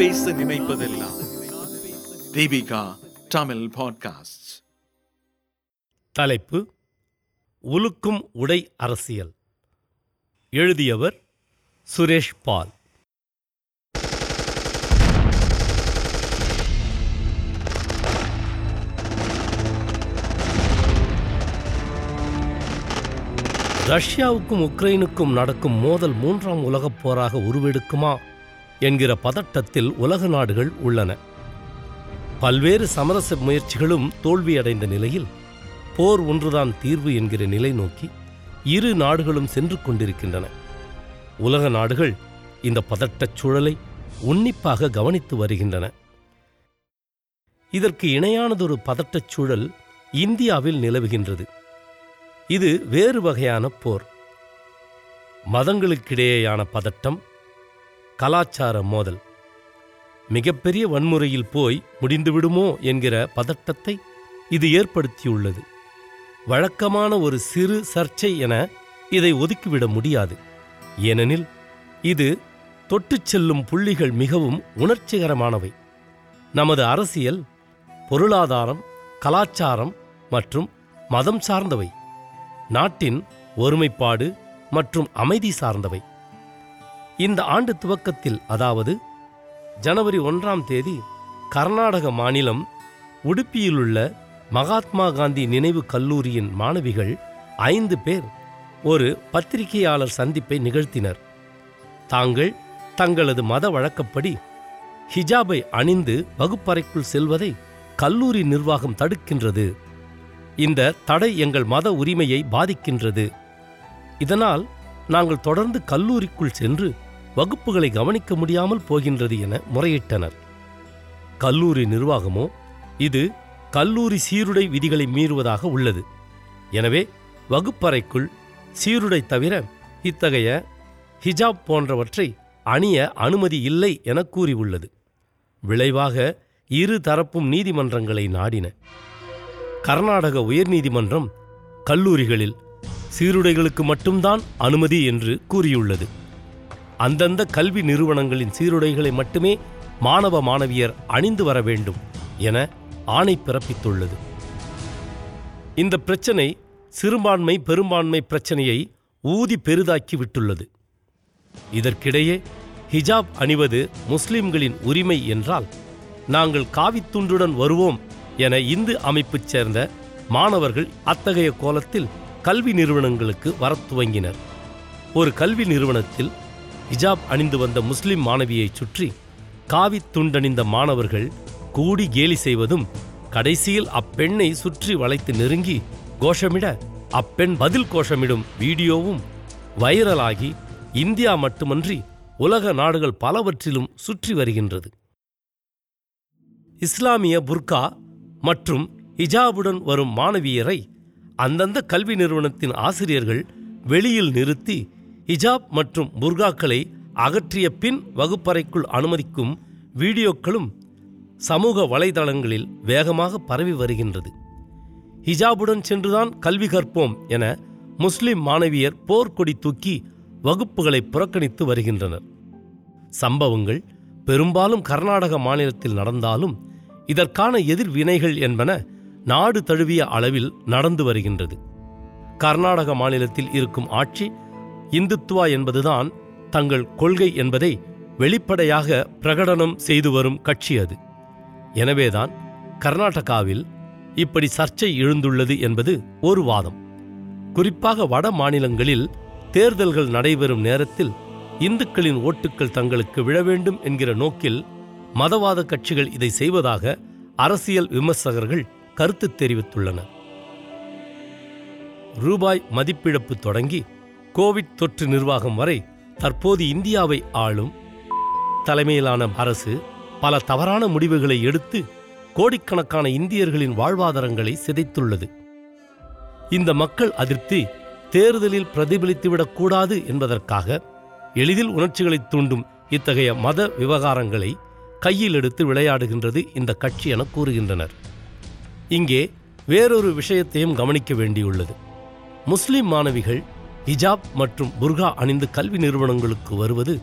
பேச நினைப்பதெல்லாம். தீபிகா தமிழ் பாட்காஸ்ட் தலைப்பு உலுக்கும் உடை அரசியல். எழுதியவர் சுரேஷ் பால். ரஷ்யாவுக்கும் உக்ரைனுக்கும் நடக்கும் மோதல் மூன்றாம் உலகப் போராக உருவெடுக்குமா? என்கிற பதட்டத்தில் உலக நாடுகள் உள்ளன. பல்வேறு சமரச முயற்சிகளும் தோல்வியடைந்த நிலையில் போர் ஒன்றுதான் தீர்வு என்கிற நிலை நோக்கி இரு நாடுகளும் சென்று கொண்டிருக்கின்றன. உலக நாடுகள் இந்த பதட்டச் சூழலை உன்னிப்பாக கவனித்து வருகின்றன. இதற்கு இணையானதொரு பதட்டச் சூழல் இந்தியாவில் நிலவுகின்றது. இது வேறு வகையான போர். மதங்களுக்கிடையேயான பதட்டம் கலாச்சார மோதல். மிகப்பெரிய வன்முறையில் போய் முடிந்துவிடுமோ என்கிற பதட்டத்தை இது ஏற்படுத்தியுள்ளது. வழக்கமான ஒரு சிறு சர்ச்சை என இதை ஒதுக்கிவிட முடியாது. ஏனெனில் இது தொட்டுச் செல்லும் புள்ளிகள் மிகவும் உணர்ச்சிகரமானவை. நமது அரசியல் பொருளாதாரம் கலாச்சாரம் மற்றும் மதம் சார்ந்தவை. நாட்டின் ஒருமைப்பாடு மற்றும் அமைதி சார்ந்தவை. இந்த ஆண்டு துவக்கத்தில் அதாவது ஜனவரி ஒன்றாம் தேதி கர்நாடக மாநிலம் உடுப்பியிலுள்ள மகாத்மா காந்தி நினைவு கல்லூரியின் மாணவிகள் ஐந்து பேர் ஒரு பத்திரிகையாளர் சந்திப்பை நிகழ்த்தினர். தாங்கள் தங்களது மத வழக்கப்படி ஹிஜாபை அணிந்து வகுப்பறைக்குள் செல்வதை கல்லூரி நிர்வாகம் தடுக்கின்றது. இந்த தடை எங்கள் மத உரிமையை பாதிக்கின்றது. இதனால் நாங்கள் தொடர்ந்து கல்லூரிக்குள் சென்று வகுப்புகளை கவனிக்க முடியாமல் போகின்றது என முறையிட்டனர். கல்லூரி நிர்வாகமோ இது கல்லூரி சீருடை விதிகளை மீறுவதாக உள்ளது. எனவே வகுப்பறைக்குள் சீருடை தவிர இத்தகைய ஹிஜாப் போன்றவற்றை அணிய அனுமதி இல்லை என கூறியுள்ளது. விளைவாக இரு தரப்பும் நீதிமன்றங்களை நாடின. கர்நாடக உயர்நீதிமன்றம் கல்லூரிகளில் சீருடைகளுக்கு மட்டும்தான் அனுமதி என்று கூறியுள்ளது. அந்தந்த கல்வி நிறுவனங்களின் சீருடைகளை மட்டுமே மாணவ மாணவியர் அணிந்து வர வேண்டும் என ஆணை பிறப்பித்துள்ளது. இந்த பிரச்சனை சிறுபான்மை பெரும்பான்மை பிரச்சனையை ஊதி பெரிதாக்கி விட்டுள்ளது. இதற்கிடையே ஹிஜாப் அணிவது முஸ்லிம்களின் உரிமை என்றால் நாங்கள் காவித்துண்டுடன் வருவோம் என இந்து அமைப்புச் சேர்ந்த மாணவர்கள் அத்தகைய கோலத்தில் கல்வி நிறுவனங்களுக்கு வரத் துவங்கினர். ஒரு கல்வி நிறுவனத்தில் ஹிஜாப் அணிந்து வந்த முஸ்லிம் மாணவியைச் சுற்றி காவித் துண்டணிந்த மாணவர்கள் கூடி கேலி செய்வதும் கடைசியில் அப்பெண்ணை சுற்றி வளைத்து நெருங்கி கோஷமிட அப்பெண் பதில் கோஷமிடும் வீடியோவும் வைரலாகி இந்தியா மட்டுமன்றி உலக நாடுகள் பலவற்றிலும் சுற்றி வருகின்றது. இஸ்லாமிய புர்கா மற்றும் ஹிஜாபுடன் வரும் மாணவியரை அந்தந்த கல்வி நிறுவனத்தின் ஆசிரியர்கள் வெளியில் நிறுத்தி ஹிஜாப் மற்றும் புர்காக்களை அகற்றிய பின் வகுப்பறைக்குள் அனுமதிக்கும் வீடியோக்களும் சமூக வலைதளங்களில் வேகமாக பரவி வருகின்றது. ஹிஜாபுடன் சென்றுதான் கல்வி கற்போம் என முஸ்லிம் மாணவியர் போர்க்கொடி தூக்கி வகுப்புகளை புறக்கணித்து வருகின்றனர். சம்பவங்கள் பெரும்பாலும் கர்நாடக மாநிலத்தில் நடந்தாலும் இதற்கான எதிர்வினைகள் என்பன நாடு தழுவிய அளவில் நடந்து வருகின்றது. கர்நாடக மாநிலத்தில் இருக்கும் ஆட்சி இந்துத்துவா என்பதுதான் தங்கள் கொள்கை என்பதை வெளிப்படையாக பிரகடனம் செய்து வரும் கட்சி அது. எனவேதான் கர்நாடகாவில் இப்படி சர்ச்சை எழுந்துள்ளது என்பது ஒரு வாதம். குறிப்பாக வட மாநிலங்களில் தேர்தல்கள் நடைபெறும் நேரத்தில் இந்துக்களின் ஓட்டுக்கள் தங்களுக்கு விழ வேண்டும் என்கிற நோக்கில் மதவாத கட்சிகள் இதை செய்வதாக அரசியல் விமர்சகர்கள் கருத்து தெரிவித்துள்ளனர். ரூபாய் மதிப்பிழப்பு தொடங்கி கோவிட் தொற்று நிர்வாகம் வரை தற்போது இந்தியாவை ஆளும் தலைமையிலான அரசு பல தவறான முடிவுகளை எடுத்து கோடிக்கணக்கான இந்தியர்களின் வாழ்வாதாரங்களை சிதைத்துள்ளது. இந்த மக்கள் அதிருப்தி தேர்தலில் பிரதிபலித்துவிடக்கூடாது என்பதற்காக எளிதில் உணர்ச்சிகளை தூண்டும் இத்தகைய மத விவகாரங்களை கையில் எடுத்து விளையாடுகின்றது இந்த கட்சி என கூறுகின்றனர். இங்கே வேறொரு விஷயத்தையும் கவனிக்க வேண்டியுள்ளது. முஸ்லிம் மாணவிகள் ஹிஜாப் மற்றும் புர்கா அணிந்து கல்வி நிறுவனங்களுக்கு வருவது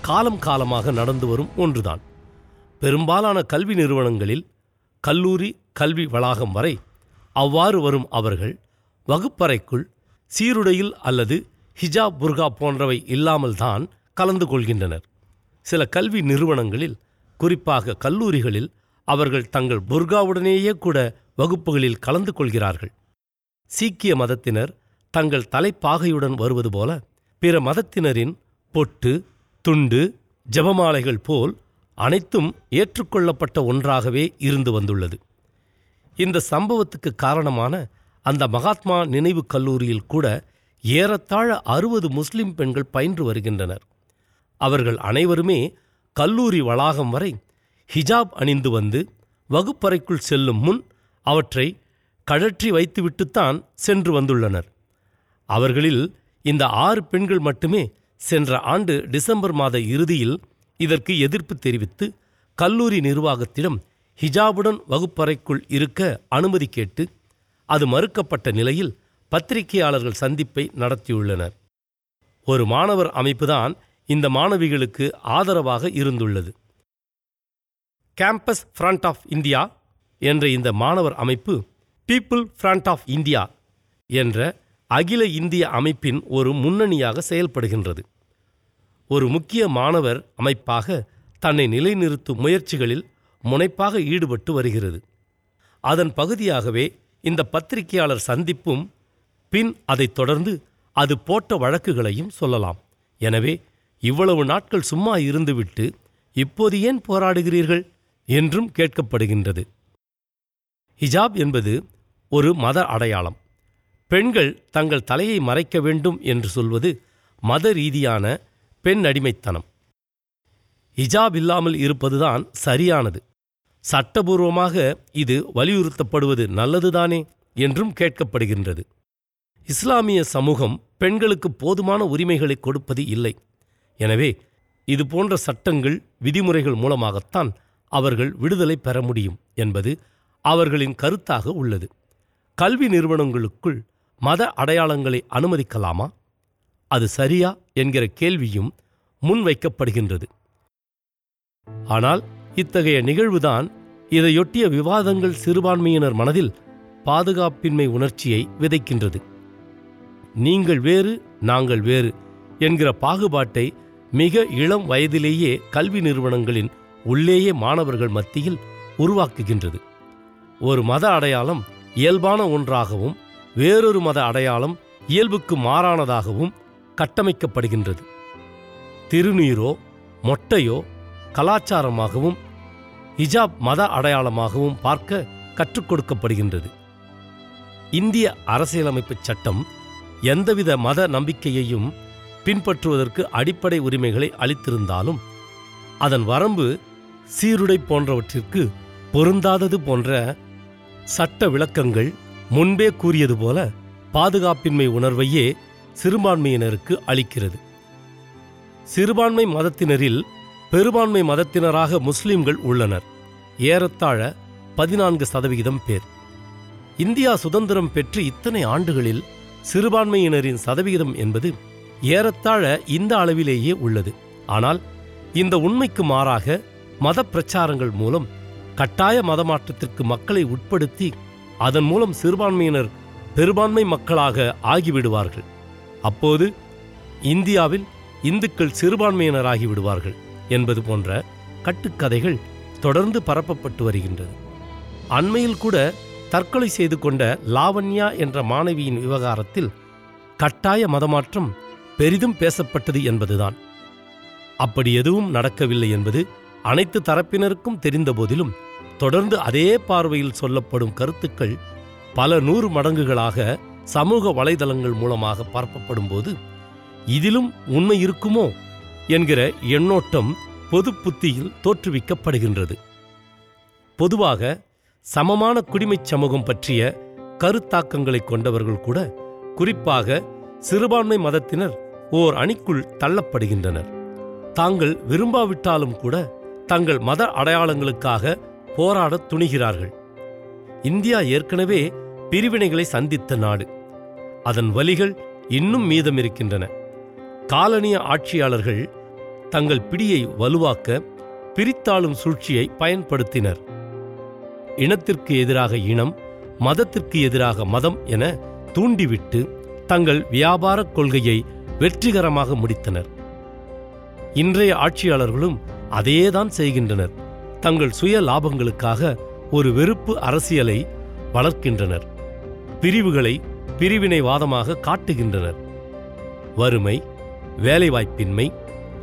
காலம் காலமாக நடந்து வரும் ஒன்றுதான். பெரும்பாலான கல்வி நிறுவனங்களில் கல்லூரி கல்வி வளாகம் வரை அவ்வாறு வரும் அவர்கள் வகுப்பறைக்குள் சீருடையில் அல்லது ஹிஜாப் புர்கா போன்றவை இல்லாமல்தான் கலந்து கொள்கின்றனர். சில கல்வி நிறுவனங்களில் குறிப்பாக கல்லூரிகளில் அவர்கள் தங்கள் புர்காவுடனேயே கூட வகுப்புகளில் கலந்து கொள்கிறார்கள். சீக்கிய மதத்தினர் தங்கள் தலைப்பாகையுடன் வருவது போல பிற மதத்தினரின் பொட்டு துண்டு ஜபமாலைகள் போல் அனைத்தும் ஏற்றுக்கொள்ளப்பட்ட ஒன்றாகவே இருந்து வந்துள்ளது. இந்த சம்பவத்துக்கு காரணமான அந்த மகாத்மா நினைவு கல்லூரியில் கூட ஏறத்தாழ அறுபது முஸ்லிம் பெண்கள் பயின்று வருகின்றனர். அவர்கள் அனைவருமே கல்லூரி வளாகம் வரை ஹிஜாப் அணிந்து வந்து வகுப்பறைக்குள் செல்லும் முன் அவற்றை கழற்றி வைத்துவிட்டுத்தான் சென்று வந்துள்ளனர். அவர்களில் இந்த ஆறு பெண்கள் மட்டுமே சென்ற ஆண்டு டிசம்பர் மாத இறுதியில் இதற்கு எதிர்ப்பு தெரிவித்து கல்லூரி நிர்வாகத்திடம் ஹிஜாபுடன் வகுப்பறைக்குள் இருக்க அனுமதி கேட்டு அது மறுக்கப்பட்ட நிலையில் பத்திரிகையாளர்கள் சந்திப்பை நடத்தியுள்ளனர். ஒரு மாணவர் அமைப்புதான் இந்த மாணவிகளுக்கு ஆதரவாக இருந்துள்ளது. கேம்பஸ் ஃப்ரண்ட் ஆஃப் இந்தியா என்ற இந்த மாணவர் அமைப்பு பீப்புள் ஃப்ரண்ட் ஆஃப் இந்தியா என்ற அகில இந்திய அமைப்பின் ஒரு முன்னணியாக செயல்படுகின்றது. ஒரு முக்கிய மாணவர் அமைப்பாக தன்னை நிலைநிறுத்தும் முயற்சிகளில் முனைப்பாக ஈடுபட்டு வருகிறது. அதன் பகுதியாகவே இந்த பத்திரிகையாளர் சந்திப்பும் பின் அதைத் தொடர்ந்து அது போட்ட வழக்குகளையும் சொல்லலாம். எனவே இவ்வளவு நாட்கள் சும்மா இருந்துவிட்டு இப்போது ஏன் போராடுகிறீர்கள்? என்றும் கேட்கப்படுகின்றது. ஹிஜாப் என்பது ஒரு மத அடையாளம். பெண்கள் தங்கள் தலையை மறைக்க வேண்டும் என்று சொல்வது மத ரீதியான பெண் அடிமைத்தனம். ஹிஜாப் இல்லாமல் இருப்பதுதான் சரியானது. சட்டபூர்வமாக இது வலியுறுத்தப்படுவது நல்லதுதானே என்றும் கேட்கப்படுகின்றது. இஸ்லாமிய சமூகம் பெண்களுக்கு போதுமான உரிமைகளை கொடுப்பது இல்லை. எனவே இது போன்ற சட்டங்கள் விதிமுறைகள் மூலமாகத்தான் அவர்கள் விடுதலை பெற முடியும் என்பது அவர்களின் கருத்தாக உள்ளது. கல்வி நிறுவனங்களுக்குள் மத அடையாளங்களை அனுமதிக்கலாமா? அது சரியா என்கிற கேள்வியும் முன்வைக்கப்படுகின்றது ஆனால் இத்தகைய நிகழ்வுதான் இதையொட்டிய விவாதங்கள் சிறுபான்மையினர் மனதில் பாதுகாப்பின்மை உணர்ச்சியை விதைக்கின்றது. நீங்கள் வேறு நாங்கள் வேறு என்கிற பாகுபாட்டை மிக இளம் வயதிலேயே கல்வி நிறுவனங்களின் உள்ளேயே மாணவர்கள் மத்தியில் உருவாக்குகின்றது. ஒரு மத அடையாளம் இயல்பான ஒன்றாகவும் வேறொரு மத அடையாளம் இயல்புக்கு மாறானதாகவும் கட்டமைக்கப்படுகின்றது. திருநீரோ மொட்டையோ கலாச்சாரமாகவும் ஹிஜாப் மத அடையாளமாகவும் பார்க்க கற்றுக் கொடுக்கப்படுகின்றது. இந்திய அரசியலமைப்புச் சட்டம் எந்தவித மத நம்பிக்கையையும் பின்பற்றுவதற்கு அடிப்படை உரிமைகளை அளித்திருந்தாலும் அதன் வரம்பு சீருடை போன்றவற்றிற்கு பொருந்தாதது போன்ற சட்ட விளக்கங்கள் முன்பே கூறியது போல பாதுகாப்பின்மை உணர்வையே சிறுபான்மையினருக்கு அளிக்கிறது. சிறுபான்மை மதத்தினரில் பெரும்பான்மை மதத்தினராக முஸ்லிம்கள் உள்ளனர். ஏறத்தாழ பதினான்கு சதவிகிதம் பேர். இந்தியா சுதந்திரம் பெற்று இத்தனை ஆண்டுகளில் சிறுபான்மையினரின் சதவிகிதம் என்பது ஏறத்தாழ இந்த அளவிலேயே உள்ளது. ஆனால் இந்த உண்மைக்கு மாறாக மத பிரச்சாரங்கள் மூலம் கட்டாய மதமாற்றத்திற்கு மக்களை உட்படுத்தி அதன் மூலம் சிறுபான்மையினர் பெரும்பான்மை மக்களாக ஆகிவிடுவார்கள். அப்போது இந்தியாவில் இந்துக்கள் சிறுபான்மையினராகி விடுவார்கள் என்பது போன்ற கட்டுக்கதைகள் தொடர்ந்து பரப்பப்பட்டு வருகின்றது. அண்மையில் கூட தற்கொலை செய்து கொண்ட லாவண்யா என்ற மாணவியின் விவகாரத்தில் கட்டாய மதமாற்றம் பெரிதும் பேசப்பட்டது என்பதுதான். அப்படி எதுவும் நடக்கவில்லை என்பது அனைத்து தரப்பினருக்கும் தெரிந்த போதிலும் தொடர்ந்து அதே பார்வையில் சொல்லப்படும் கருத்துக்கள் பல நூறு மடங்குகளாக சமூக வலைதளங்கள் மூலமாக பரப்பப்படும் போது இதிலும் உண்மை இருக்குமோ என்கிற எண்ணோட்டம் பொது புத்தியில் தோற்றுவிக்கப்படுகின்றது. பொதுவாக சமமான குடிமைச் சமூகம் பற்றிய கருத்தாக்கங்களை கொண்டவர்கள் கூட குறிப்பாக சிறுபான்மை மதத்தினர் ஓர் அணிக்குள் தள்ளப்படுகின்றனர். தாங்கள் விரும்பாவிட்டாலும் கூட தங்கள் மத அடையாளங்களுக்காக போராடத் துணிகிறார்கள். இந்தியா ஏற்கனவே பிரிவினைகளை சந்தித்த நாடு. அதன் வலிகள் இன்னும் மீதம் இருக்கின்றன காலனிய ஆட்சியாளர்கள் தங்கள் பிடியை வலுவாக்க பிரித்தாளும் சூழ்ச்சியை பயன்படுத்தினர். இனத்திற்கு எதிராக இனம் மதத்திற்கு எதிராக மதம் என தூண்டிவிட்டு தங்கள் வியாபாரக் கொள்கையை வெற்றிகரமாக முடித்தனர். இன்றைய ஆட்சியாளர்களும் அதேதான் செய்கின்றனர். தங்கள் சுய லாபங்களுக்காக ஒரு வெறுப்பு அரசியலை வளர்க்கின்றனர். பிரிவுகளை பிரிவினைவாதமாக காட்டுகின்றனர். வறுமை வேலைவாய்ப்பின்மை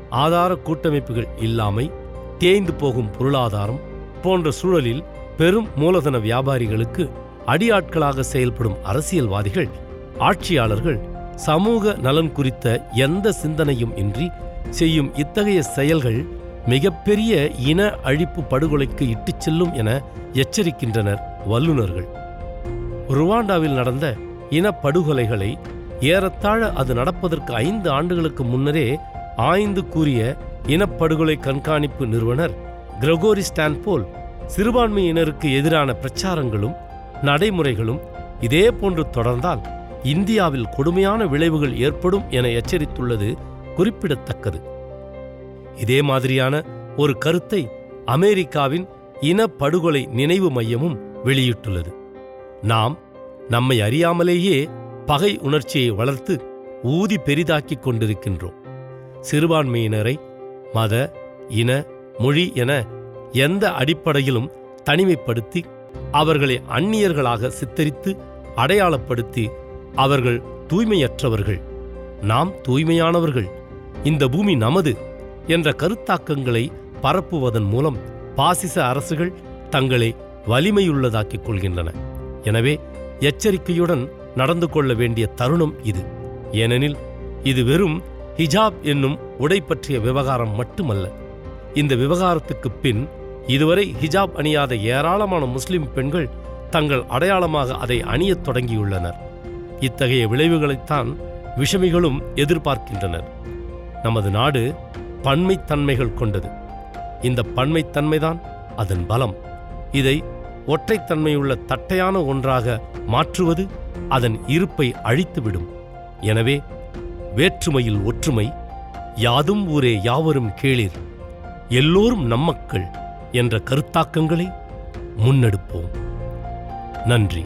ஆதார கூட்டமைப்புகள் இல்லாமை தேய்ந்து போகும் பொருளாதாரம் போன்ற சூழலில் பெரும் மூலதன வியாபாரிகளுக்கு அடியாட்களாக செயல்படும் அரசியல்வாதிகள் ஆட்சியாளர்கள் சமூக நலன் குறித்த எந்த சிந்தனையும் இன்றி செய்யும் இத்தகைய செயல்கள் மிகப்பெரிய இன அழிப்பு படுகொலைக்கு இட்டுச் செல்லும் என எச்சரிக்கின்றனர் வல்லுநர்கள். ருவாண்டாவில் நடந்த இன படுகொலைகளை ஏறத்தாழ அது நடப்பதற்கு ஐந்து ஆண்டுகளுக்கு முன்னரே ஆய்ந்து கூறிய இனப்படுகொலை கண்காணிப்பு நிறுவனர் கிரகோரி ஸ்டான்போல் சிறுபான்மையினருக்கு எதிரான பிரச்சாரங்களும் நடைமுறைகளும் இதேபோன்று தொடர்ந்தால் இந்தியாவில் கொடுமையான விளைவுகள் ஏற்படும் என எச்சரித்துள்ளது குறிப்பிடத்தக்கது. இதே மாதிரியான ஒரு கருத்தை அமெரிக்காவின் இனப்படுகொலை நினைவு மையமும் வெளியிட்டுள்ளது. நாம் நம்மை அறியாமலேயே பகை உணர்ச்சியை வளர்த்து ஊதி பெரிதாக்கிக் கொண்டிருக்கின்றோம். சிறுபான்மையினரை மத இன மொழி என எந்த அடிப்படையிலும் தனிமைப்படுத்தி அவர்களை அந்நியர்களாக சித்தரித்து அடையாளப்படுத்தி அவர்கள் தூய்மையற்றவர்கள். நாம் தூய்மையானவர்கள். இந்த பூமி நமது என்ற கருத்தாக்கங்களை பரப்புவதன் மூலம் பாசிச அரசுகள் தங்களை வலிமையுள்ளதாக்கிக் கொள்கின்றன. எனவே எச்சரிக்கையுடன் நடந்து கொள்ள வேண்டிய தருணம் இது. ஏனெனில் இது வெறும் ஹிஜாப் என்னும் உடை பற்றிய விவகாரம் மட்டுமல்ல. இந்த விவகாரத்துக்குப் பின் இதுவரை ஹிஜாப் அணியாத ஏராளமான முஸ்லிம் பெண்கள் தங்கள் அடையாளமாக அதை அணியத் தொடங்கியுள்ளனர். இத்தகைய விளைவுகளைத்தான் விஷமிகளும் எதிர்பார்க்கின்றனர். நமது நாடு பன்மைத்தன்மைகள் கொண்டது. இந்த பன்மைத்தன்மைதான் அதன் பலம். இதை ஒற்றைத்தன்மையுள்ள தட்டையான ஒன்றாக மாற்றுவது அதன் இருப்பை அழித்துவிடும். எனவே வேற்றுமையில் ஒற்றுமை யாதும் ஊரே யாவரும் கேளிர் எல்லோரும் நம்மக்கள் என்ற கருத்தாக்கங்களை முன்னெடுப்போம். நன்றி.